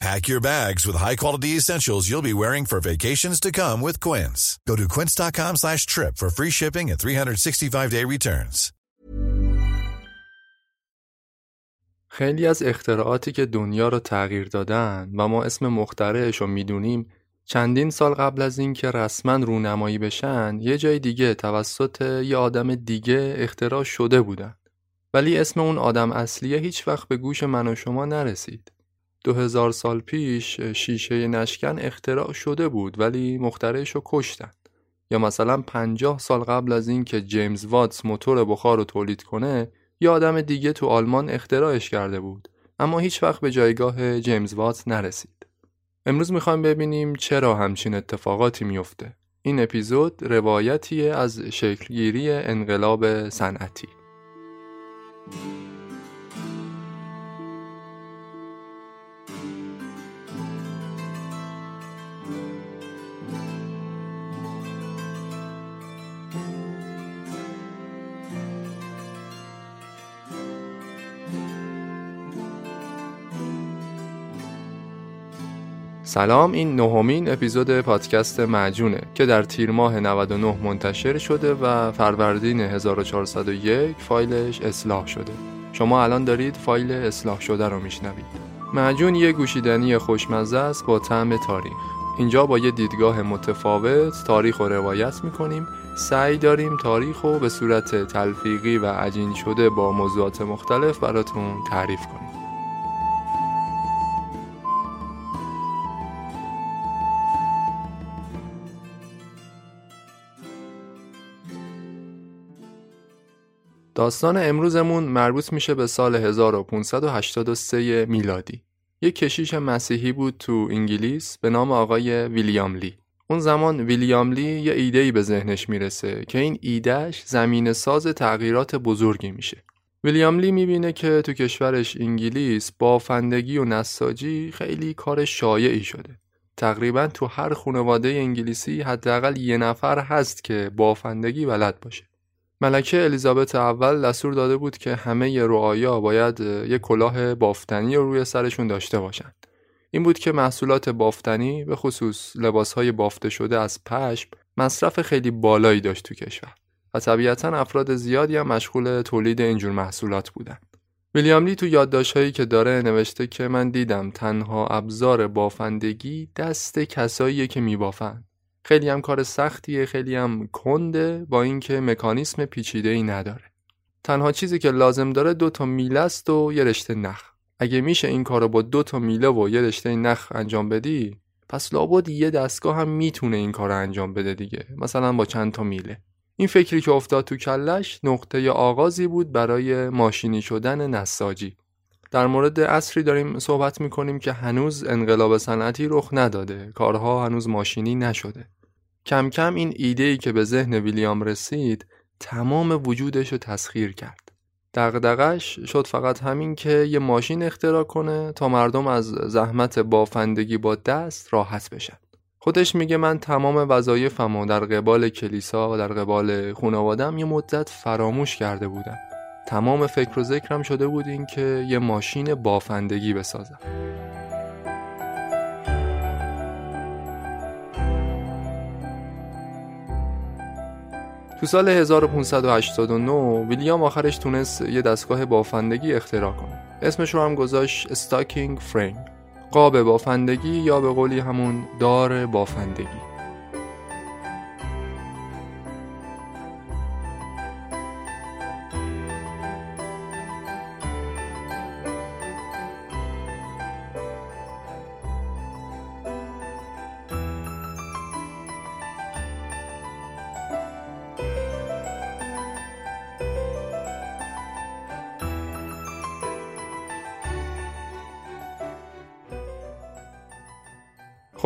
Pack your bags with high-quality essentials you'll be wearing for vacations to come with Quince. Go to quince.com slash trip for free shipping and 365-day returns. خیلی از اختراعاتی که دنیا رو تغییر دادن و ما اسم مخترعش رو می‌دونیم چندین سال قبل از اینکه رسما رونمایی بشن یه جای دیگه توسط یه آدم دیگه اختراع شده بودن ولی اسم اون آدم اصلیه هیچ وقت به گوش من و شما نرسید دو سال پیش شیشه نشکن اختراع شده بود ولی مخترعش رو کشتن. یا مثلا پنجاه سال قبل از اینکه جیمز واتس موتور بخار رو تولید کنه یه آدم دیگه تو آلمان اختراعش کرده بود. اما هیچ وقت به جایگاه جیمز واتس نرسید. امروز می‌خوایم ببینیم چرا همچین اتفاقاتی میفته این اپیزود روایتیه از شکلگیری انقلاب صنعتی. سلام این نهمین اپیزود پادکست معجونه که در تیر ماه 99 منتشر شده و فروردین 1401 فایلش اصلاح شده. شما الان دارید فایل اصلاح شده رو میشنوید. معجون یه گوشیدنی خوشمزه است با طعم تاریخ اینجا با یه دیدگاه متفاوت تاریخ رو روایت می‌کنیم. سعی داریم تاریخ رو به صورت تلفیقی و عجین شده با موضوعات مختلف براتون تعریف کنیم. داستان امروزمون مربوط میشه به سال 1583 میلادی. یک کشیش مسیحی بود تو انگلیس به نام آقای ویلیام لی. اون زمان ویلیام لی یه ایده‌ای به ذهنش می‌رسه که این ایدهش زمین ساز تغییرات بزرگی میشه. ویلیام لی می‌بینه که تو کشورش انگلیس بافندگی و نساجی خیلی کار شایعی شده. تقریبا تو هر خانواده انگلیسی حداقل یه نفر هست که بافندگی بلد باشه. ملکه الیزابت اول دستور داده بود که همه رعایا باید یک کلاه بافتنی رو روی سرشون داشته باشند. این بود که محصولات بافتنی به خصوص لباسهای بافته شده از پشم مصرف خیلی بالایی داشت تو کشور و طبیعتا افراد زیادی هم مشغول تولید اینجور محصولات بودن. ویلیام لی تو یادداشتهایی که داره نوشته که من دیدم تنها ابزار بافندگی دست کساییه که میبافند خیلی هم کار سختیه خیلی هم کنده با اینکه مکانیسم پیچیده ای نداره. تنها چیزی که لازم داره دو تا میله است و یه رشته نخ. اگه میشه این کارو با دو تا میله و یه رشته نخ انجام بدی پس لابد یه دستگاه هم می‌تونه این کار انجام بده دیگه. مثلا با چند تا میله. این فکری که افتاد تو کلش نقطه آغازی بود برای ماشینی شدن نساجی. در مورد اصری داریم صحبت می‌کنیم که هنوز انقلاب صنعتی رخ نداده. کارها هنوز ماشینی نشده. کم کم این ایده که به ذهن ویلیام رسید تمام وجودش رو تسخیر کرد. دغدغش شد فقط همین که یه ماشین اختراع کنه تا مردم از زحمت بافندگی با دست راحت بشن. خودش میگه من تمام وظایفم و در قبال کلیسا در قبال خانوادم یه مدت فراموش کرده بودم تمام فکر و ذکرم شده بود این که یه ماشین بافندگی بسازم تو سال 1589 ویلیام آخرش تونست یه دستگاه بافندگی اختراع کنه. اسمش رو هم گذاشت استاکینگ فریم قاب بافندگی یا به قولی همون دار بافندگی.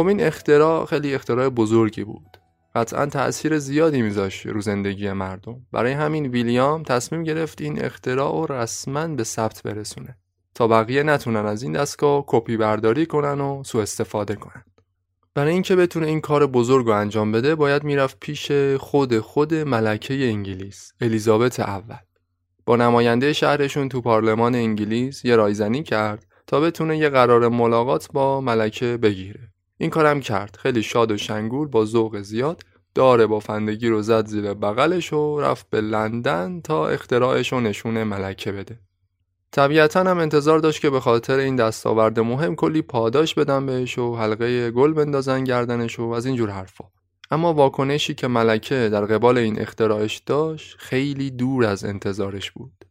خب این اختراع خیلی اختراع بزرگی بود. قطعا تأثیر زیادی میذاشت رو زندگی مردم. برای همین ویلیام تصمیم گرفت این اختراع رو رسما به ثبت برسونه تا بقیه نتونن از این دستگاه کپی برداری کنن و سوء استفاده کنن. برای اینکه بتونه این کار بزرگ رو انجام بده باید می‌رفت پیش خود خود ملکه انگلیس الیزابت اول. با نماینده شهرشون تو پارلمان انگلیس یه رایزنی کرد تا بتونه یه قرار ملاقات با ملکه بگیره. این کارم کرد. خیلی شاد و شنگول با ذوق زیاد داره بافندگی رو زد زیر بغلش و رفت به لندن تا اختراعش رو نشون ملکه بده. طبیعتا هم انتظار داشت که به خاطر این دستاورد مهم کلی پاداش بدن بهش و حلقه گل بندازن گردنش و از اینجور حرفا. اما واکنشی که ملکه در قبال این اختراعش داشت خیلی دور از انتظارش بود.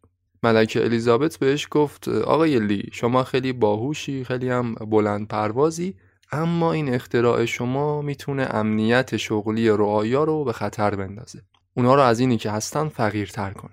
ملکه الیزابت بهش گفت آقای لی شما خیلی باهوشی خیلی هم بلند پروازی اما این اختراع شما می‌تونه امنیت شغلی رعایا رو به خطر بندازه. اونا رو از اینی که هستن فقیرتر کنه.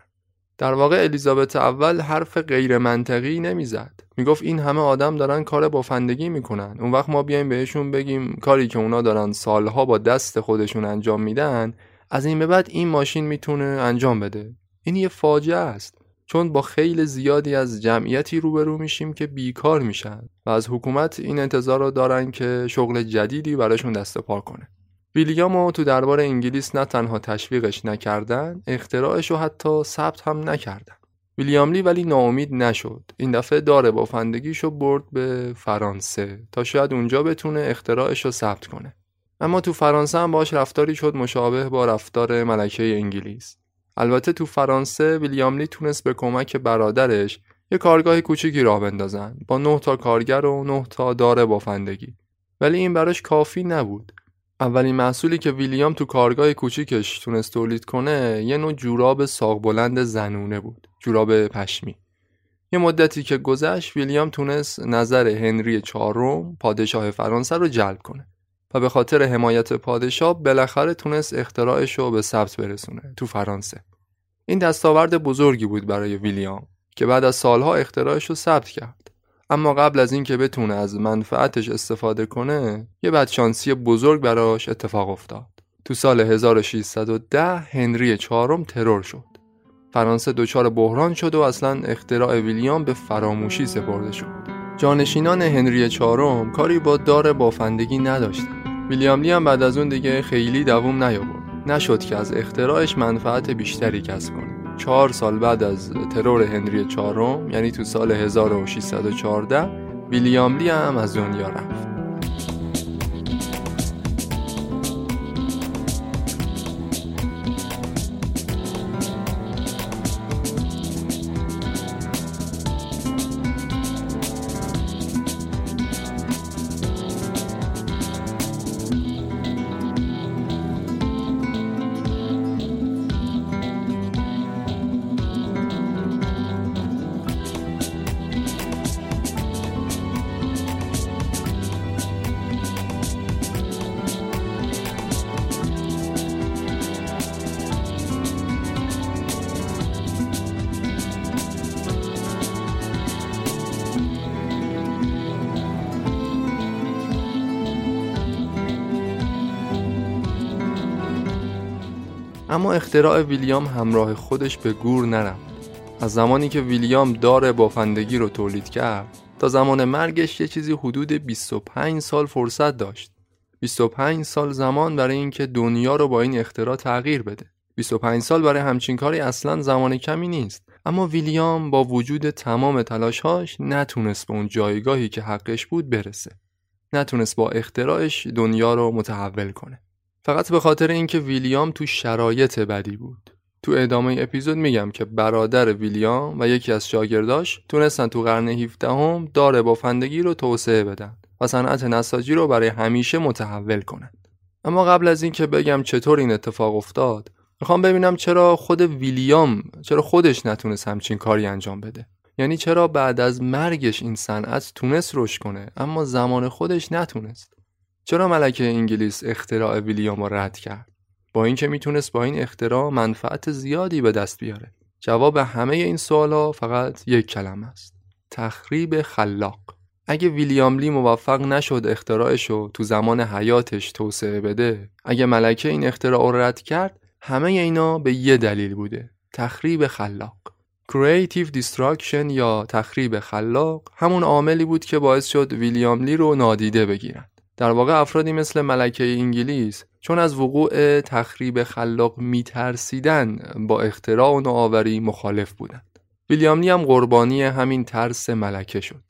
در واقع الیزابت اول حرف غیر منطقی نمی‌زد. می‌گفت این همه آدم دارن کار بافندگی می‌کنن. اون وقت ما بیایم بهشون بگیم کاری که اونا دارن سالها با دست خودشون انجام میدن از این به بعد این ماشین می‌تونه انجام بده. این یه فاجعه است. چون با خیلی زیادی از جمعیتی روبرو میشیم که بیکار میشن و از حکومت این انتظار رو دارن که شغل جدیدی براشون دست پا کنه. ویلیامو تو دربار انگلیس نه تنها تشویقش نکردن اختراعش رو حتی ثبت هم نکردن. ویلیام لی ولی ناامید نشد. این دفعه داره بافندگیشو برد به فرانسه تا شاید اونجا بتونه اختراعش رو ثبت کنه. اما تو فرانسه هم باش رفتاری شد مشابه با رفتار ملکه انگلیس. البته تو فرانسه ویلیام لی تونست به کمک برادرش یه کارگاه کوچیکی راه بندازن. با نه تا کارگر و نه تا داره بافندگی. ولی این براش کافی نبود. اولین محصولی که ویلیام تو کارگاه کوچیکش تونست تولید کنه یه نوع جوراب ساق بلند زنونه بود. جوراب پشمی. یه مدتی که گذشت ویلیام تونست نظر هنری چهارم پادشاه فرانسه رو جلب کنه. و به خاطر حمایت پادشاه بالاخره تونست اختراعش رو به ثبت برسونه تو فرانسه. این دستاورد بزرگی بود برای ویلیام که بعد از سالها اختراعش رو ثبت کرد. اما قبل از اینکه بتونه از منفعتش استفاده کنه یه بدشانسی بزرگ براش اتفاق افتاد. تو سال 1610 هنری چهارم ترور شد. فرانسه دچار بحران شد و اصلا اختراع ویلیام به فراموشی سپرده شد. جانشینان هنری چهارم کاری با دار بافندگی نداشتن ویلیام لی هم بعد از اون دیگه خیلی دووم نیاورد. نشد که از اختراعش منفعت بیشتری کسب کنه. چهار سال بعد از ترور هنری چهارم یعنی تو سال 1614 ویلیام لی هم از دنیا رفت. اما اختراع ویلیام همراه خودش به گور نرفت. از زمانی که ویلیام دار بافندگی رو تولید کرد تا زمان مرگش یه چیزی حدود 25 سال فرصت داشت. 25 سال زمان برای اینکه دنیا رو با این اختراع تغییر بده. 25 سال برای همچین کاری اصلا زمان کمی نیست. اما ویلیام با وجود تمام تلاشهاش نتونست به اون جایگاهی که حقش بود برسه. نتونست با اختراعش دنیا رو متحول کنه. فقط به خاطر اینکه ویلیام تو شرایط بدی بود. تو ادامه اپیزود میگم که برادر ویلیام و یکی از شاگرداش تونستن تو قرن 17 هم دار بافندگی رو توسعه بدن و صنعت نساجی رو برای همیشه متحول کنن. اما قبل از اینکه بگم چطور این اتفاق افتاد می‌خوام ببینم چرا خود ویلیام چرا خودش نتونست همچین کاری انجام بده. یعنی چرا بعد از مرگش این صنعت تونست رشد کنه اما زمان خودش نتونست. چرا ملکه انگلیس اختراع ویلیام رو رد کرد؟ با اینکه می‌تونست با این اختراع منفعت زیادی به دست بیاره. جواب همه این سوالا فقط یک کلمه است. تخریب خلاق. اگه ویلیام لی موفق نشد اختراعش رو تو زمان حیاتش توسعه بده اگه ملکه این اختراع رو رد کرد همه اینا به یه دلیل بوده. تخریب خلاق. Creative Destruction یا تخریب خلاق همون عاملی بود که باعث شد ویلیام لی رو نادیده بگیرن. در واقع افرادی مثل ملکه انگلیس چون از وقوع تخریب خلاق میترسیدن با اختراع و نوآوری مخالف بودند. ویلیام لی هم قربانی همین ترس ملکه شد.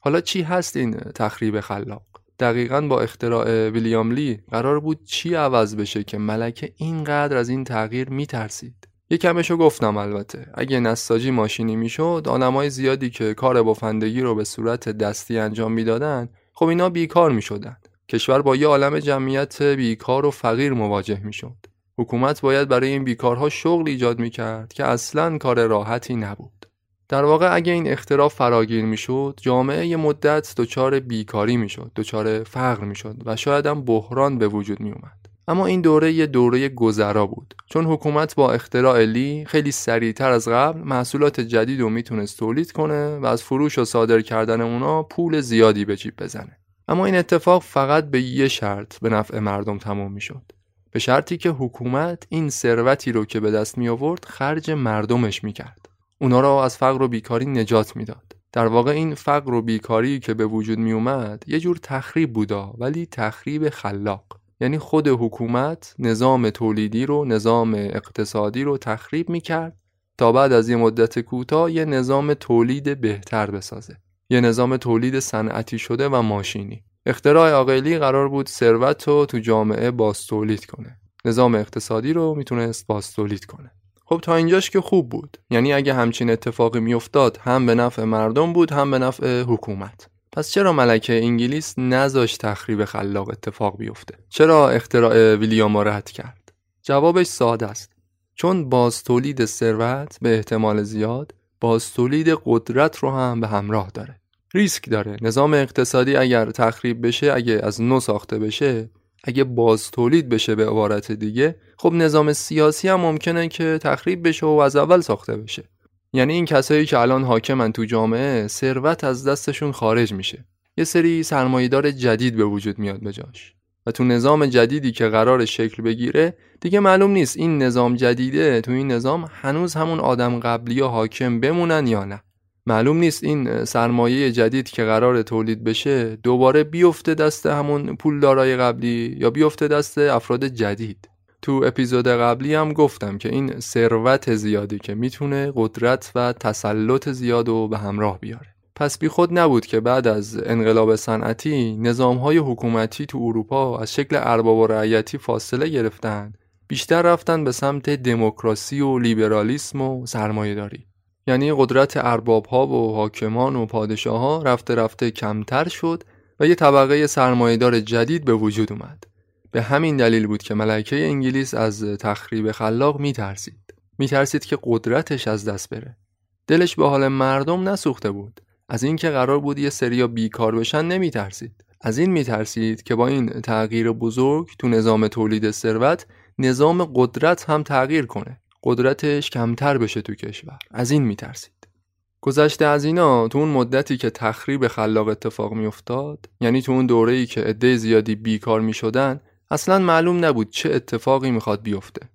حالا چی هست این تخریب خلاق؟ دقیقا با اختراع ویلیام لی قرار بود چی عوض بشه که ملکه اینقدر از این تغییر میترسید یه کمشو گفتم البته اگه نساجی ماشینی می‌شد آدمای زیادی که کار بافندگی رو به صورت دستی انجام می‌دادن خب اینا بیکار می‌شدن کشور با یه عالم جمعیت بیکار و فقیر مواجه می‌شد. حکومت باید برای این بیکارها شغل ایجاد می‌کرد که اصلا کار راحتی نبود. در واقع اگه این اختراع فراگیر می‌شد جامعه یه مدت دچار بیکاری می‌شد دچار فقر می‌شد و شاید هم بحران به وجود میومد اما این دوره یه دوره گذرا بود. چون حکومت با اختراع لی خیلی سریعتر از قبل محصولات جدید رو می‌تونست تولید کنه و از فروش و صادر کردن اونا پول زیادی به جیب بزنه. اما این اتفاق فقط به یه شرط به نفع مردم تمام می‌شد. به شرطی که حکومت این ثروتی رو که به دست می آورد خرج مردمش می‌کرد. اونا را از فقر و بیکاری نجات می‌داد. در واقع این فقر و بیکاری که به وجود می اومد یه جور تخریب بودا ولی تخریب خلاق. یعنی خود حکومت نظام تولیدی رو نظام اقتصادی رو تخریب می‌کرد تا بعد از یه مدت کوتاه یه نظام تولید بهتر بسازه. یه نظام تولید صنعتی شده و ماشینی. اختراع آقیلی قرار بود ثروت رو تو جامعه باز تولید کنه. نظام اقتصادی رو می‌تونست باز تولید کنه. خب تا اینجاش که خوب بود. یعنی اگه همچین اتفاقی میافتاد هم به نفع مردم بود هم به نفع حکومت. پس چرا ملکه انگلیس نذاش تخریب خلاق اتفاق بیفته؟ چرا اختراع ویلیام رد کرد؟ جوابش ساده است. چون باز تولید ثروت به احتمال زیاد باز تولید قدرت رو هم به همراه داره. ریسک داره. نظام اقتصادی اگر تخریب بشه اگه از نو ساخته بشه اگه باز تولید بشه به عبارت دیگه خب نظام سیاسی هم ممکنه که تخریب بشه و از اول ساخته بشه. یعنی این کسایی که الان حاکمن تو جامعه ثروت از دستشون خارج میشه. یه سری سرمایهدار جدید به وجود میاد به جاش. و تو نظام جدیدی که قرار شکل بگیره دیگه معلوم نیست این نظام جدیده تو این نظام هنوز همون آدم قبلی و حاکم بمونن یا نه. معلوم نیست این سرمایه جدید که قرار تولید بشه دوباره بیفته دست همون پولدارای قبلی یا بیفته دست افراد جدید. تو اپیزود قبلی هم گفتم که این ثروت زیادی که می‌تونه قدرت و تسلط زیاد رو به همراه بیاره. پس بی خود نبود که بعد از انقلاب صنعتی های حکومتی تو اروپا از شکل ارباب و رعیتی فاصله گرفتن بیشتر رفتن به سمت دموکراسی و لیبرالیسم و سرمایه داری یعنی قدرت ارباب ها و حاکمان و پادشاه ها رفته رفته کمتر شد و یه طبقه سرمایهدار جدید به وجود اومد. به همین دلیل بود که ملکه انگلیس از تخریب خلاق میترسید. میترسید که قدرتش از دست بره. دلش به حال مردم نسوخته بود. از اینکه قرار بود یه سریا بیکار بشن نمیترسید. از این میترسید که با این تغییر بزرگ تو نظام تولید ثروت نظام قدرت هم تغییر کنه. قدرتش کمتر بشه تو کشور. از این میترسید. گذشته از اینا تو اون مدتی که تخریب خلاق اتفاق میافتاد یعنی تو اون دوره‌ای که عده زیادی بیکار می‌شدن اصلا معلوم نبود چه اتفاقی می‌خواد بیفته.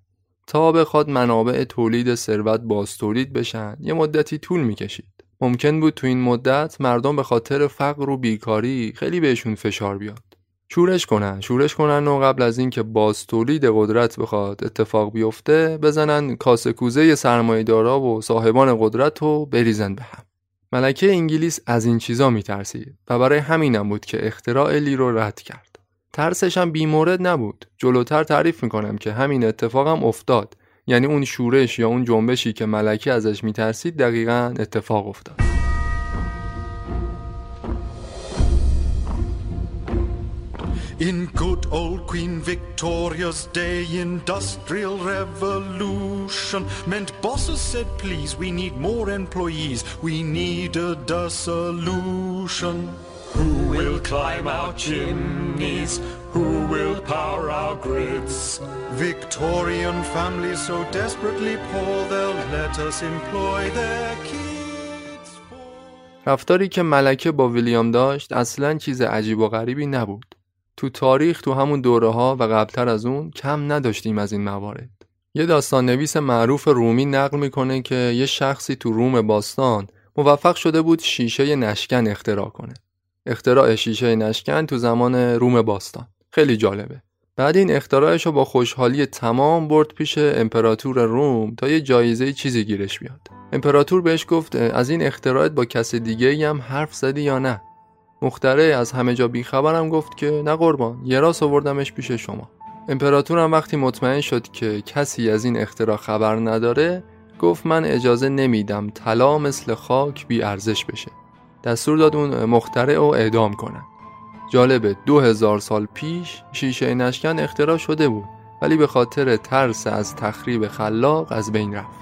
تا بخواد منابع تولید ثروت باز تولید بشن یه مدتی طول می‌کشید. ممکن بود تو این مدت مردم به خاطر فقر و بیکاری خیلی بهشون فشار بیاد. شورش کنن شورش کنن و قبل از اینکه باز تولید قدرت بخواد اتفاق بیفته بزنن کاسه کوزه سرمایه‌دارا و صاحبان قدرت رو بریزن به هم. ملکه انگلیس از این چیزا میترسید و برای همینم بود که اختراع لی رو رد کرد. ترسش هم بیمورد نبود. جلوتر تعریف می‌کنم که همین اتفاقم افتاد. یعنی اون شورش یا اون جنبشی که ملکه ازش میترسید دقیقا اتفاق افتاد In good old Queen Victoria's day, industrial revolution meant bosses said, please, we need more employees, we need a solution. Who will climb our chimneys? Who will power our grids? Victorian families so desperately poor, they'll let us employ their kids. رفتاری که ملکه با ویلیام داشت اصلا چیز عجیب و غریبی نبود. تو تاریخ تو همون دوره ها و قبلتر از اون کم نداشتیم از این موارد یه داستان نویس معروف رومی نقل می‌کنه که یه شخصی تو روم باستان موفق شده بود شیشه نشکن اختراع کنه اختراع شیشه نشکن تو زمان روم باستان. خیلی جالبه. بعد این اختراعش رو با خوشحالی تمام برد پیش امپراتور روم تا یه جایزه چیزی گیرش بیاد. امپراتور بهش گفت از این اختراعت با کس دیگه هم حرف زدی یا نه؟ مختره از همه جا بیخبرم گفت که نه قربان یه راست آوردمش پیش شما. امپراتورم وقتی مطمئن شد که کسی از این اختراع خبر نداره گفت من اجازه نمیدم طلا مثل خاک بی ارزش بشه. دستور داد اون مختره رو اعدام کنن. جالبه دو هزار سال پیش شیشه نشکن اختراع شده بود ولی به خاطر ترس از تخریب خلاق از بین رفت.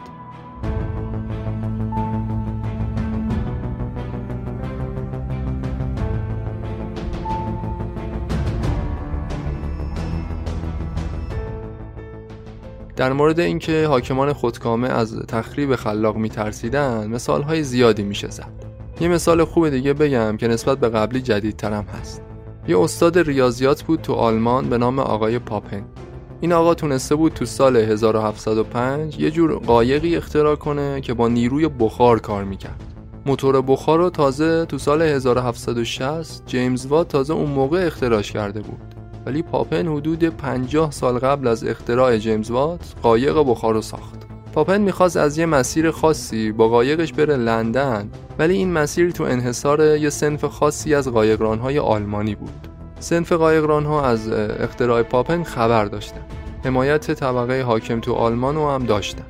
در مورد اینکه حاکمان خودکامه از تخریب خلاق میترسیدن مثال های زیادی میشه زد. یه مثال خوب دیگه بگم که نسبت به قبلی جدیدترم هست. یه استاد ریاضیات بود تو آلمان به نام آقای پاپن. این آقا تونسته بود تو سال 1705 یه جور قایقی اختراع کنه که با نیروی بخار کار می‌کرد. موتور بخار رو تازه تو سال 1760 جیمز وات تازه اون موقع اختراعش کرده بود. ولی پاپن حدود 50 سال قبل از اختراع جیمز وات قایق بخار رو ساخت. پاپن می‌خواست از یه مسیر خاصی با قایقش بره لندن ولی این مسیر تو انحصار یه سنف خاصی از قایقرانهای آلمانی بود. سنف قایقرانها از اختراع پاپن خبر داشتن. حمایت طبقه حاکم تو آلمان رو هم داشتن.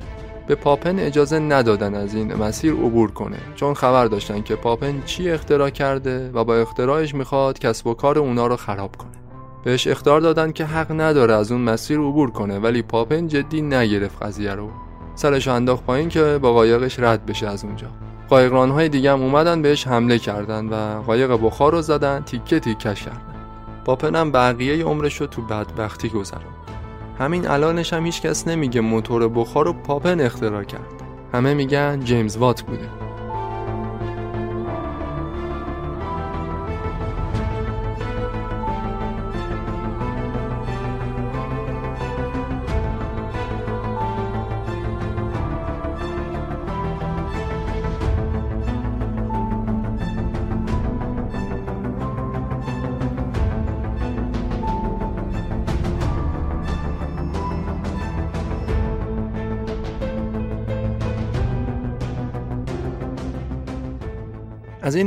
به پاپن اجازه ندادن از این مسیر عبور کنه چون خبر داشتن که پاپن چی اختراع کرده و با اختراعش می‌خواد کسب و کار اونا رو خراب کنه. بهش اختار دادن که حق نداره از اون مسیر عبور کنه ولی پاپن جدی نگرفت قضیه رو. سرش انداخت پایین که با قایقش رد بشه از اونجا. قایقران های دیگه هم اومدن بهش حمله کردن و قایق بخار رو زدن تیکه تیکش کردن. هم بقیه عمرش رو تو بدبختی گذروند. همین الانش هم هیچ کس نمیگه موتور بخار رو پاپن اختراع کرد. همه میگن جیمز وات بوده.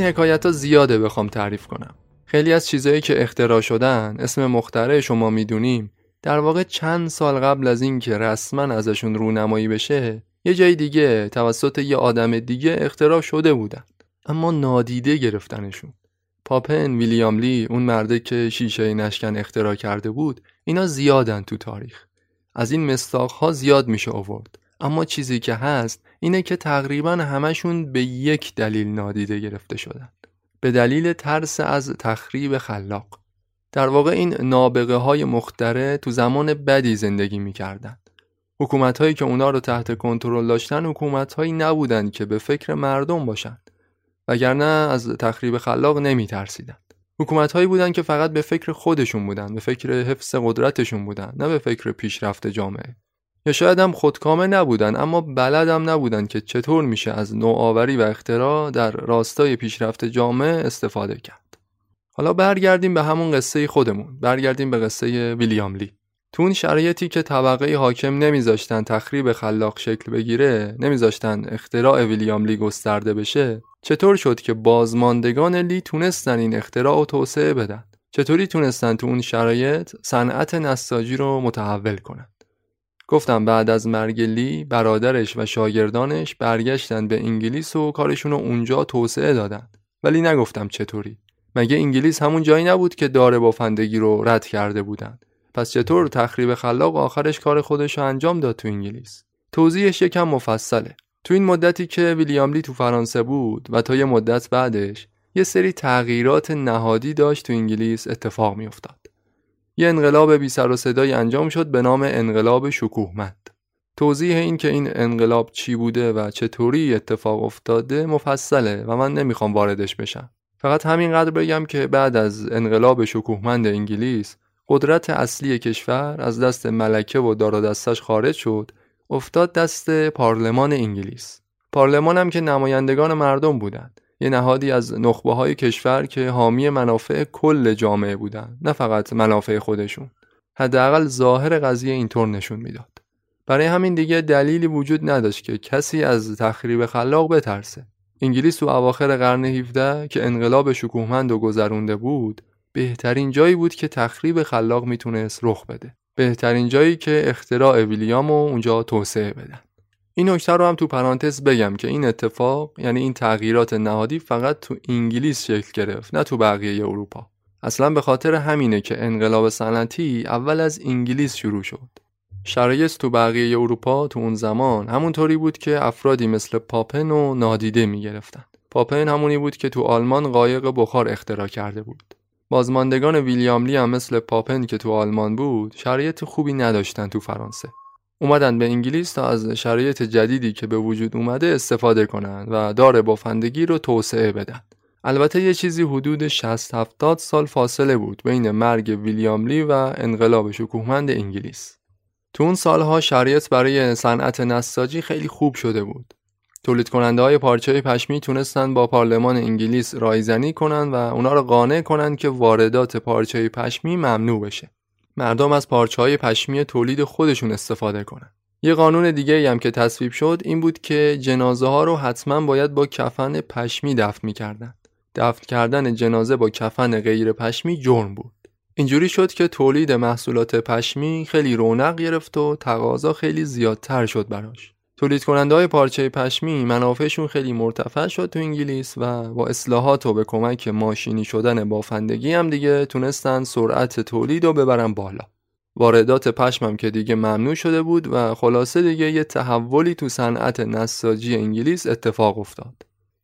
این حکایت ها زیاده بخوام تعریف کنم. خیلی از چیزهایی که اختراع شدن اسم مخترع شما می‌دونیم در واقع چند سال قبل از اینکه رسما ازشون رونمایی بشه یه جای دیگه توسط یه آدم دیگه اختراع شده بودن. اما نادیده گرفتنشون. پاپن ویلیام لی اون مرده که شیشه نشکن اختراع کرده بود اینا زیادن تو تاریخ. از این ها زیاد میشه آورد. اما چیزی که هست اینه که تقریبا همشون به یک دلیل نادیده گرفته شدن به دلیل ترس از تخریب خلاق. در واقع این نابغه های مختره تو زمان بدی زندگی می‌کردن حکومت هایی که اونا رو تحت کنترل داشتن حکومت هایی نبودن که به فکر مردم باشند. وگرنه از تخریب خلاق نمی ترسیدن حکومت هایی بودن که فقط به فکر خودشون بودن به فکر حفظ قدرتشون بودن نه به فکر پیشرفت جامعه. یا شاید هم خودکامه نبودن اما بلدم نبودن که چطور میشه از نوآوری و اختراع در راستای پیشرفت جامعه استفاده کرد. حالا برگردیم به همون قصه خودمون. برگردیم به قصه ویلیام لی. تو اون شرایطی که طبقه حاکم نمیذاشتن تخریب خلاق شکل بگیره نمیذاشتن اختراع ویلیام لی گسترده بشه چطور شد که بازماندگان لی تونستن این اختراع و توسعه بدن؟ چطوری تونستن تو اون شرایط صنعت نساجی رو متحول کنن؟ گفتم بعد از مرگ لی برادرش و شاگردانش برگشتن به انگلیس و کارشون رو اونجا توسعه دادن. ولی نگفتم چطوری. مگه انگلیس همون جایی نبود که داره بافندگی رو رد کرده بودن؟ پس چطور تخریب خلاق آخرش کار خودش رو انجام داد تو انگلیس؟ توضیحش یکم مفصله. تو این مدتی که ویلیام لی تو فرانسه بود و تا یه مدت بعدش یه سری تغییرات نهادی داشت تو انگلیس اتفاق میافتاد. یه انقلاب بی سر و صدایی انجام شد به نام انقلاب شکوهمند. توضیح این که این انقلاب چی بوده و چطوری اتفاق افتاده مفصله و من نمی‌خوام واردش بشم. فقط همینقدر بگم که بعد از انقلاب شکوهمند انگلیس قدرت اصلی کشور از دست ملکه و دار دستش خارج شد افتاد دست پارلمان انگلیس. پارلمان هم که نمایندگان مردم بودند. یه نهادی از نخبه های کشور که حامی منافع کل جامعه بودند نه فقط منافع خودشون. حداقل ظاهر قضیه اینطور نشون می‌داد. برای همین دیگه دلیلی وجود نداشت که کسی از تخریب خلاق بترسه. انگلیس تو اواخر قرن 17 که انقلاب شکوهمند و گذرونده بود بهترین جایی بود که تخریب خلاق می‌تونست رخ بده. بهترین جایی که اختراع ویلیام و اونجا توسعه بدن. این نکته رو هم تو پرانتز بگم که این اتفاق یعنی این تغییرات نهادی فقط تو انگلیس شکل گرفت نه تو بقیه اروپا. اصلا به خاطر همینه که انقلاب صنعتی اول از انگلیس شروع شد. شرایط تو بقیه اروپا تو اون زمان همونطوری بود که افرادی مثل پاپن و نادیده می‌گرفتن. پاپن همونی بود که تو آلمان قایق بخار اختراع کرده بود. بازماندگان ویلیام لی هم مثل پاپن که تو آلمان بود شرایط خوبی نداشتن تو فرانسه. اومدن به انگلیس تا از شرایط جدیدی که به وجود اومده استفاده کنند و دار بافندگی رو توسعه بدن. البته یه چیزی حدود 60 70 سال فاصله بود بین مرگ ویلیام لی و انقلاب شکوهمند انگلیس. تو اون سالها شرایط برای صنعت نساجی خیلی خوب شده بود. تولید کننده های پارچه پشمی تونستن با پارلمان انگلیس رایزنی کنن و اونا رو قانع کنن که واردات پارچه پشمی ممنوع بشه. مردم از پارچه های پشمی تولید خودشون استفاده کنن. یه قانون دیگه هم که تصویب شد این بود که جنازه ها رو حتما باید با کفن پشمی دفن می‌کردن. دفن کردن جنازه با کفن غیر پشمی جرم بود. اینجوری شد که تولید محصولات پشمی خیلی رونق گرفت و تقاضا خیلی زیادتر شد براش. تولید کننده های پارچه پشمی منافعشون خیلی مرتفع شد تو انگلیس و با اصلاحات و به کمک ماشینی شدن بافندگی هم دیگه تونستن سرعت تولید رو ببرن بالا. واردات پشمم که دیگه ممنوع شده بود و خلاصه دیگه یه تحولی تو صنعت نساجی انگلیس اتفاق افتاد.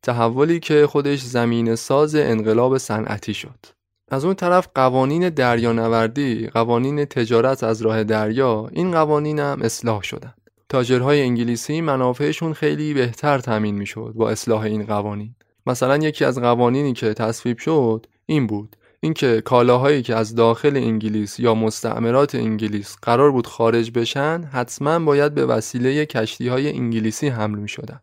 تحولی که خودش زمین ساز انقلاب صنعتی شد. از اون طرف قوانین دریانوردی قوانین تجارت از راه دریا این قوانین هم اصلاح شدن. تاجرهای انگلیسی منافعشون خیلی بهتر تامین می‌شد با اصلاح این قوانین مثلا یکی از قوانینی که تصویب شد این بود اینکه کالاهایی که از داخل انگلیس یا مستعمرات انگلیس قرار بود خارج بشن حتما باید به وسیله کشتی های انگلیسی حمل می شدن.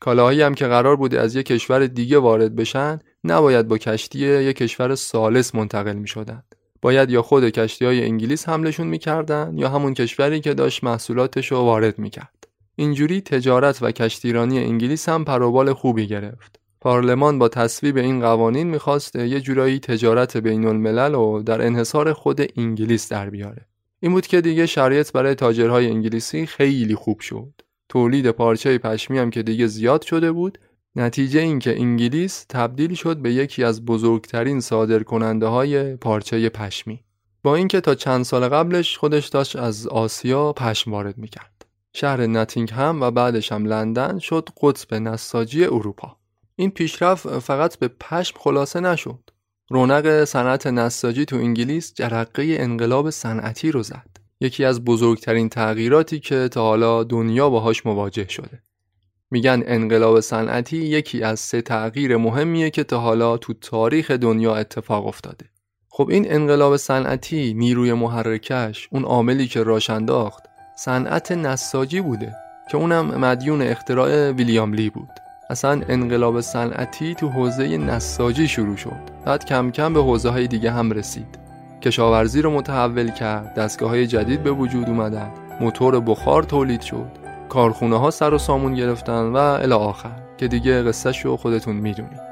کالاهایی هم که قرار بوده از یک کشور دیگه وارد بشن نباید با کشتی یک کشور سالس منتقل می شدن. باید یا خود کشتی های انگلیس حملشون می‌کردن یا همون کشوری که داشت محصولاتش رو وارد می‌کرد. اینجوری تجارت و کشتیرانی انگلیس هم پروبال خوبی گرفت. پارلمان با تصویب این قوانین می‌خواست یه جورایی تجارت بین الملل و در انحصار خود انگلیس در بیاره. این بود که دیگه شرایط برای تاجرهای انگلیسی خیلی خوب شد. تولید پارچه پشمی هم که دیگه زیاد شده بود نتیجه این که انگلیس تبدیل شد به یکی از بزرگترین صادرکننده های پارچه پشمی. با اینکه تا چند سال قبلش خودش داشت از آسیا پشم وارد می‌کرد. شهر نتینگ هم و بعدش هم لندن شد قطب نساجی اروپا. این پیشرفت فقط به پشم خلاصه نشد. رونق صنعت نساجی تو انگلیس جرقه انقلاب صنعتی رو زد. یکی از بزرگترین تغییراتی که تا حالا دنیا باهاش مواجه شده. میگن انقلاب صنعتی یکی از سه تغییر مهمیه که تا حالا تو تاریخ دنیا اتفاق افتاده. خب این انقلاب صنعتی نیروی محرکش اون عاملی که راش انداخت صنعت نساجی بوده که اونم مدیون اختراع ویلیام لی بود. اصلا انقلاب صنعتی تو حوزه نساجی شروع شد بعد کم کم به حوزه های دیگه هم رسید کشاورزی رو متحول کرد دستگاه های جدید به وجود اومدن موتور بخار تولید شد کارخونه ها سر و سامون گرفتن و الی آخر که دیگه قصه شو خودتون می‌دونید.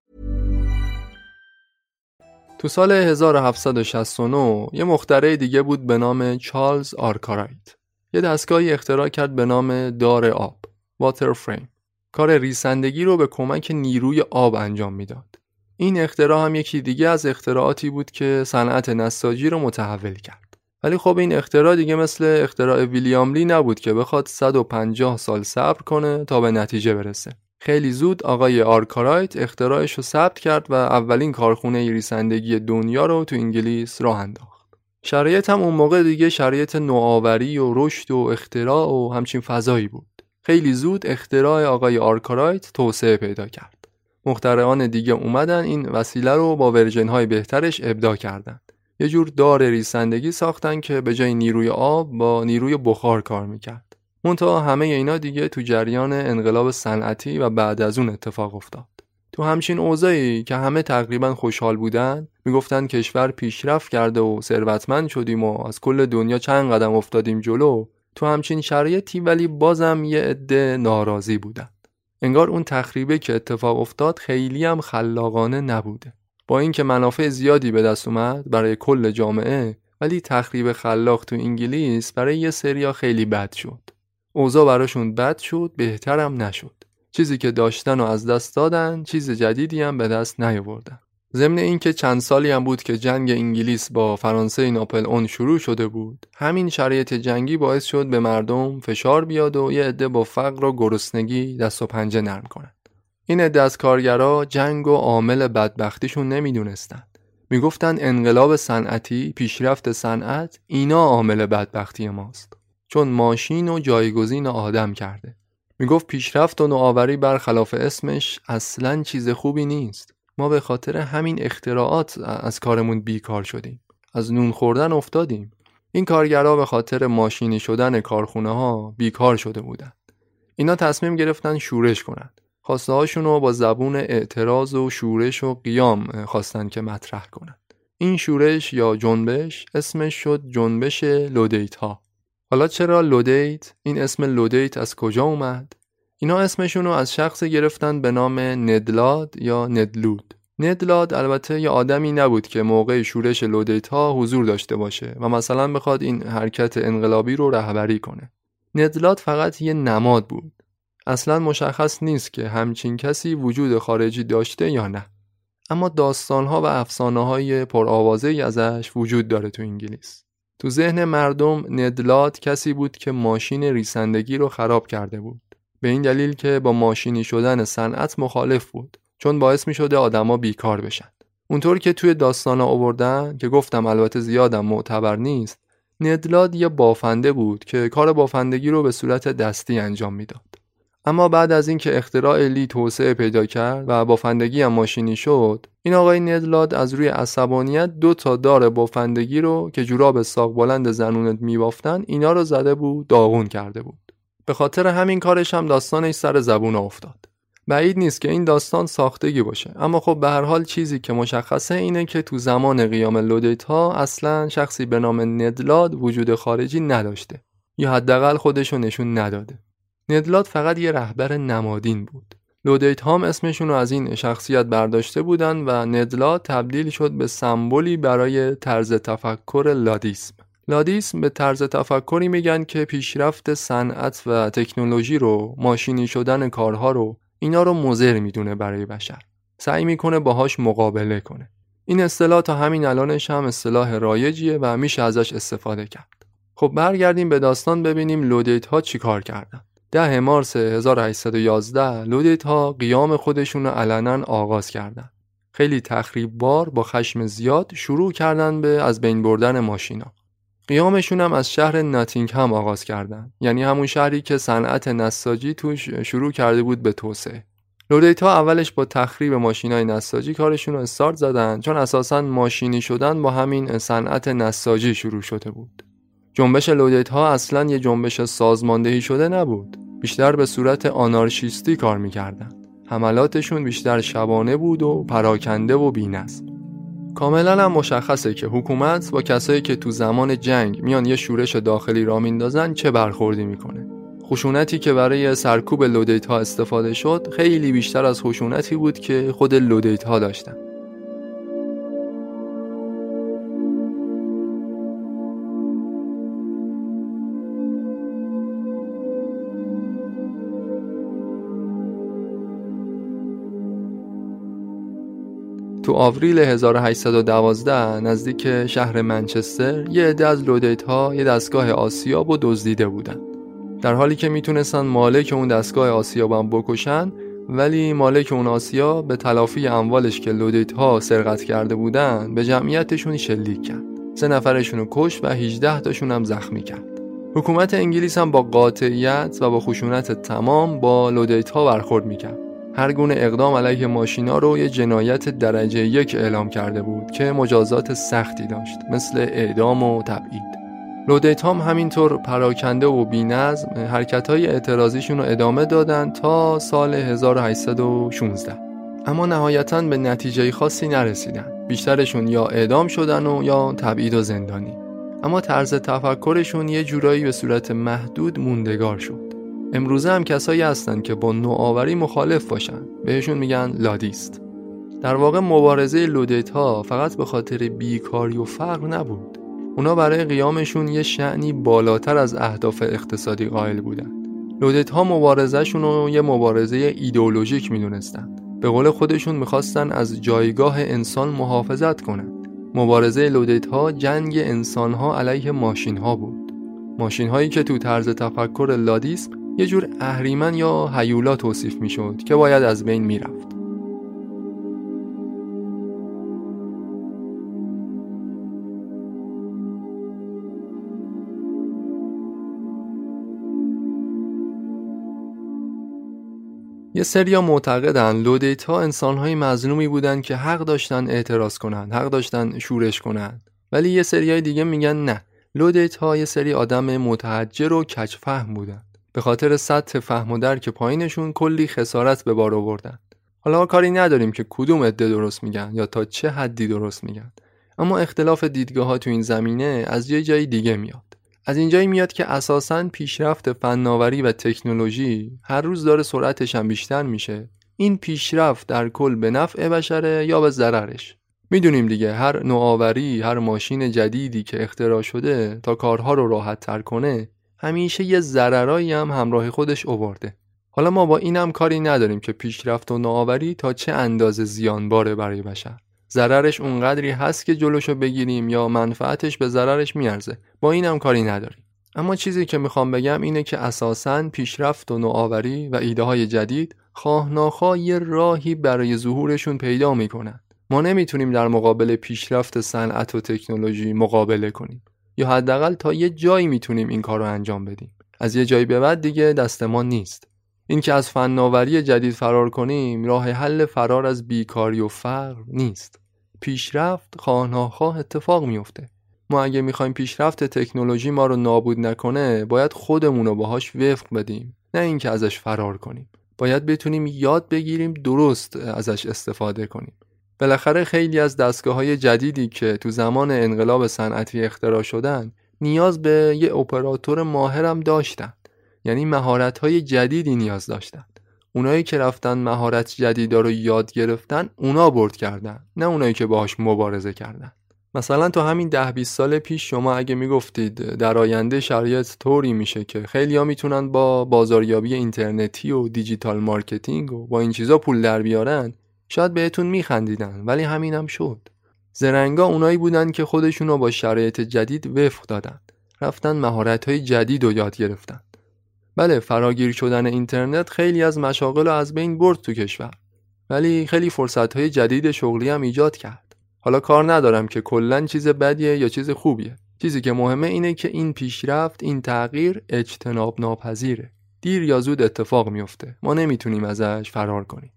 تو سال 1769 یه مخترع دیگه بود به نام چارلز آرکارایت. یه دستگاهی اختراع کرد به نام دار آب واتر فریم. کار ریسندگی رو به کمک نیروی آب انجام می‌داد. این اختراع هم یکی دیگه از اختراعاتی بود که صنعت نساجی رو متحول کرد. ولی خب این اختراع دیگه مثل اختراع ویلیام لی نبود که بخواد 150 سال صبر کنه تا به نتیجه برسه. خیلی زود آقای آرکارایت اختراعش رو ثبت کرد و اولین کارخونه ریسندگی دنیا رو تو انگلیس راه انداخت. شرایط هم اون موقع دیگه شرایط نوآوری و رشد و اختراع و همچین فضایی بود. خیلی زود اختراع آقای آرکارایت توسعه پیدا کرد. مخترعان دیگه اومدن این وسیله رو با version های بهترش ابداع کردند. یه جور دار ریسندگی ساختن که به جای نیروی آب با نیروی بخار کار می‌کرد. منتها همه اینا دیگه تو جریان انقلاب صنعتی و بعد از اون اتفاق افتاد. تو همچین اوضاعی که همه تقریبا خوشحال بودن می‌گفتن کشور پیشرفت کرده و ثروتمند شدیم و از کل دنیا چند قدم افتادیم جلو تو همچین شرایطی ولی بازم یه عده ناراضی بودن. انگار اون تخریبه که اتفاق افتاد خیلی هم خلاقانه نبوده. با اینکه منافع زیادی به دست اومد برای کل جامعه ولی تخریب خلاق تو انگلیس برای یه سریا خیلی بد شد. اوضاع براشون بد شد بهترم نشد. چیزی که داشتن و از دست دادن چیز جدیدی هم به دست نیاوردن. ضمن اینکه چند سالی هم بود که جنگ انگلیس با فرانسه ناپل اون شروع شده بود همین شرایط جنگی باعث شد به مردم فشار بیاد و یه عده با فقر و گرسنگی دست و پنجه نرم کنند این عده از کارگرا جنگ و عامل بدبختیشون نمی‌دونستند می‌گفتن انقلاب صنعتی پیشرفت صنعت اینا عامل بدبختی ماست. چون ماشین و جایگزین آدم کرده. می‌گفت پیشرفت و نوآوری برخلاف اسمش اصلا چیز خوبی نیست. ما به خاطر همین اختراعات از کارمون بیکار شدیم. از نون خوردن افتادیم. این کارگرها به خاطر ماشینی شدن کارخونه ها بیکار شده بودند اینا تصمیم گرفتن شورش کنند خواسته هاشون رو با زبون اعتراض و شورش و قیام خواستن که مطرح کنند این شورش یا جنبش اسمش شد جنبش لودیت ها حالا چرا لودیت؟ این اسم لودیت از کجا اومد؟ اینا اسمشون رو از شخص گرفتن به نام ند لاد یا ند لود. ند لاد البته یه آدمی نبود که موقع شورش لودیت ها حضور داشته باشه و مثلا بخواد این حرکت انقلابی رو رهبری کنه. ند لاد فقط یه نماد بود. اصلا مشخص نیست که همچین کسی وجود خارجی داشته یا نه. اما داستانها و افسانه های پرآوازه ازش وجود داره تو انگلیس. تو ذهن مردم ندلاد کسی بود که ماشین ریسندگی رو خراب کرده بود. به این دلیل که با ماشینی شدن صنعت مخالف بود چون باعث می شده آدما بیکار بشن. اونطور که توی داستان آوردن که گفتم البته زیادم معتبر نیست ندلاد یه بافنده بود که کار بافندگی رو به صورت دستی انجام می‌داد. اما بعد از اینکه اختراع لی توسعه پیدا کرد و بافندگی هم ماشینی شد این آقای ندلاد از روی عصبانیت دو تا دار بافندگی رو که جوراب ساق بلند زنونت میبافتن اینا رو زده بود داغون کرده بود. به خاطر همین کارش هم داستانش سر زبون افتاد. بعید نیست که این داستان ساختگی باشه. اما خب به هر حال چیزی که مشخصه اینه که تو زمان قیام لودیت ها اصلا شخصی به نام ند لاد وجود خارجی نداشته یا حداقل خودشو نشون نداده. ند لاد فقط یه رهبر نمادین بود. لودیت هم اسمشون رو از این شخصیت برداشته بودن و ند لاد تبدیل شد به سمبولی برای طرز تفکر لادیسم. لادیسم به طرز تفکری میگن که پیشرفت صنعت و تکنولوژی رو ماشینی شدن کارها رو اینا رو مضر می‌دونه برای بشر. سعی می‌کنه باهاش مقابله کنه. این اصطلاح تا همین الانش هم اصطلاح رایجیه و میشه ازش استفاده کرد. خب برگردیم به داستان ببینیم لودیت ها چیکار کردن. ده مارس 1811 لودیت ها قیام خودشون رو علنا آغاز کردند. خیلی تخریب بار با خشم زیاد شروع کردن به از بین بردن ماشینا. قیامشون هم از شهر هم آغاز کردن یعنی همون شهری که صنعت نساجی توش شروع کرده بود به توسعه لودیت ها اولش با تخریب ماشینای نساجی کارشون رو استارت زدن چون اساسا ماشینی شدن با همین صنعت نساجی شروع شده بود جنبش لودیت ها اصلا یه جنبش سازماندهی شده نبود. بیشتر به صورت آنارشیستی کار می‌کردن. حملاتشون بیشتر شبانه بود و پراکنده و بینظم. کاملا هم مشخصه که حکومت با کسایی که تو زمان جنگ میان یه شورش داخلی را میندازن چه برخوردی می‌کنه. خشونتی که برای سرکوب لودیت ها استفاده شد خیلی بیشتر از خشونتی بود که خود لودیت ها داشتن. تو آوریل 1812 نزدیک شهر منچستر یه عده از لودیت ها یه دستگاه آسیاب و دزدیده بودن در حالی که می‌تونستن مالک اون دستگاه آسیاب هم بکشن ولی مالک اون آسیا به تلافی اموالش که لودیت ها سرقت کرده بودن به جمعیتشون شلیک کرد. سه نفرشون رو کشت و 18 تاشون هم زخمی کرد. حکومت انگلیس هم با قاطعیت و با خشونت تمام با لودیت ها برخورد می‌کرد. هر گونه اقدام علیه ماشینا رو یه جنایت درجه یک اعلام کرده بود که مجازات سختی داشت مثل اعدام و تبعید. لودیت هم همینطور پراکنده و بینظم حرکت های اعتراضیشون رو ادامه دادن تا سال 1816 اما نهایتا به نتیجه خاصی نرسیدن. بیشترشون یا اعدام شدن و یا تبعید و زندانی. اما طرز تفکرشون یه جورایی به صورت محدود موندگار شد. امروزه هم کسایی هستن که با نوآوری مخالف باشن. بهشون میگن لادیست. در واقع مبارزه لودیت ها فقط به خاطر بیکاری و فقر نبود. اونا برای قیامشون یه شأنی بالاتر از اهداف اقتصادی قائل بودن. لودیت ها مبارزهشون رو یه مبارزه ایدئولوژیک می‌دونستن. به قول خودشون می‌خواستن از جایگاه انسان محافظت کنند مبارزه لودیت ها جنگ انسان ها علیه ماشین ها بود. ماشین هایی که تو طرز تفکر لادیسم یه جور اهریمن یا هیولا توصیف می‌شد که باید از بین می‌رفت. یه سریا معتقدن لودیت ها انسان های مظلومی بودن که حق داشتن اعتراض کنن حق داشتن شورش کنن. ولی یه سریای دیگه میگن نه. لودیت ها یه سری آدم متحجر و کچفهم بودن. به خاطر سطح فهم و درک پایینشون کلی خسارت به بار آوردن. حالا کاری نداریم که کدوم عده درست میگن یا تا چه حدی درست میگن. اما اختلاف دیدگاه ها تو این زمینه از یه جای دیگه میاد. از اینجایی میاد که اساسا پیشرفت فناوری و تکنولوژی هر روز داره سرعتش هم بیشتر میشه. این پیشرفت در کل به نفع بشره یا به ضررش؟ می‌دونیم دیگه هر نوآوری هر ماشین جدیدی که اختراع شده تا کارها رو راحت تر کنه همیشه یه ضررایی هم همراه خودش اوورده. حالا ما با اینم کاری نداریم که پیشرفت و نوآوری تا چه اندازه زیانباره برای بشر. ضررش اونقدری هست که جلوشو بگیریم یا منفعتش به ضررش میارزه. با اینم کاری نداریم. اما چیزی که می‌خوام بگم اینه که اساساً پیشرفت و نوآوری و ایده های جدید خواه ناخواه یه راهی برای ظهورشون پیدا می‌کنن. ما نمی‌تونیم در مقابل پیشرفت صنعت و تکنولوژی مقابله کنیم. یا حداقل تا یه جایی می‌تونیم این کار رو انجام بدیم. از یه جایی به بعد دیگه دست ما نیست. اینکه از فناوری جدید فرار کنیم راه حل فرار از بیکاری و فقر نیست. پیشرفت خواه اتفاق میفته ما اگه می‌خوایم پیشرفت تکنولوژی ما رو نابود نکنه باید خودمون رو باهاش وفق بدیم. نه اینکه ازش فرار کنیم. باید بتونیم یاد بگیریم درست ازش استفاده کنیم. بالاخره خیلی از دستگاه های جدیدی که تو زمان انقلاب صنعتی اختراع شدن نیاز به یه اپراتور ماهرم داشتن. یعنی مهارت های جدیدی نیاز داشتن. اونایی که رفتن مهارت جدیدا رو یاد گرفتن اونا برد کردن نه اونایی که باهاش مبارزه کردن. مثلا تو همین ده 20 سال پیش شما اگه می‌گفتید در آینده شرایط طوری میشه که خیلی ها می‌تونن با بازاریابی اینترنتی و digital marketing و با این چیزا پول در بیارن شاید بهتون میخندیدن ولی همینم هم شد. زرنگا اونایی بودن که خودشون رو با شرایط جدید وفق دادن. رفتن مهارت های جدید رو یاد گرفتن. بله فراگیر شدن اینترنت خیلی از مشاغل رو از بین برد تو کشور. ولی خیلی فرصت های جدید شغلی هم ایجاد کرد. حالا کار ندارم که کلا چیز بدیه یا چیز خوبیه. چیزی که مهمه اینه که این پیشرفت این تغییر اجتناب ناپذیره دیر یا زود اتفاق میفته ما نمی‌تونیم ازش فرار کنیم.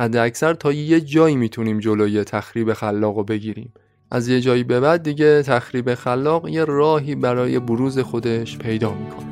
حد اکثر تا یه جایی می‌تونیم جلوی تخریب خلاق رو بگیریم. از یه جایی به بعد دیگه تخریب خلاق یه راهی برای بروز خودش پیدا می‌کنه.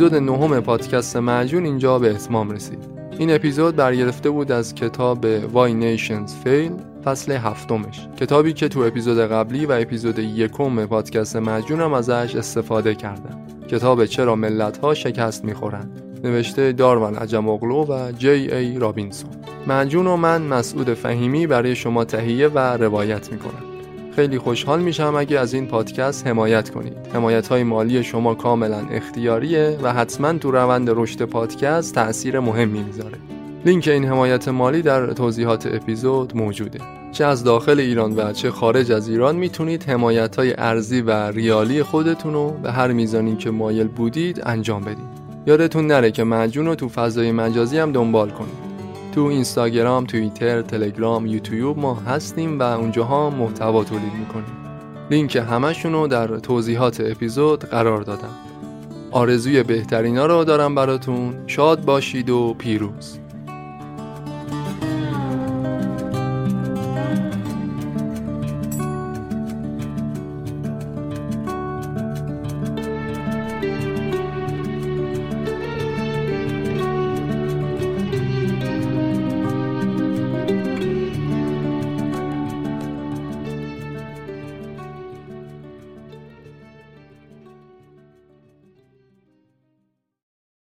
اپیزود نهم پادکست معجون اینجا به اتمام رسید. این اپیزود برگرفته بود از کتاب Why Nations Fail فصل هفتمش. کتابی که تو اپیزود قبلی و اپیزود یکم پادکست معجون هم ازش استفاده کردم. کتاب چرا ملت ها شکست می‌خورند نوشته داروان عجم اغلو و جی ای رابینسون معجون و من مسعود فهیمی برای شما تهیه و روایت می‌کنم. خیلی خوشحال میشم اگه از این پادکست حمایت کنید. حمایت های مالی شما کاملا اختیاریه و حتما تو روند رشد پادکست تاثیر مهمی می‌ذاره. لینک این حمایت مالی در توضیحات اپیزود موجوده. چه از داخل ایران و چه خارج از ایران می‌تونید حمایت های ارزی و ریالی خودتون رو به هر میزانی که مایل بودید انجام بدید. یادتون نره که مجون رو تو فضای مجازی هم دنبال کنید. تو اینستاگرام، توییتر، تلگرام، یوتیوب ما هستیم و اونجاها محتوا تولید می‌کنیم. لینک همشون رو در توضیحات اپیزود قرار دادم. آرزوی بهترینا رو دارم براتون. شاد باشید و پیروز.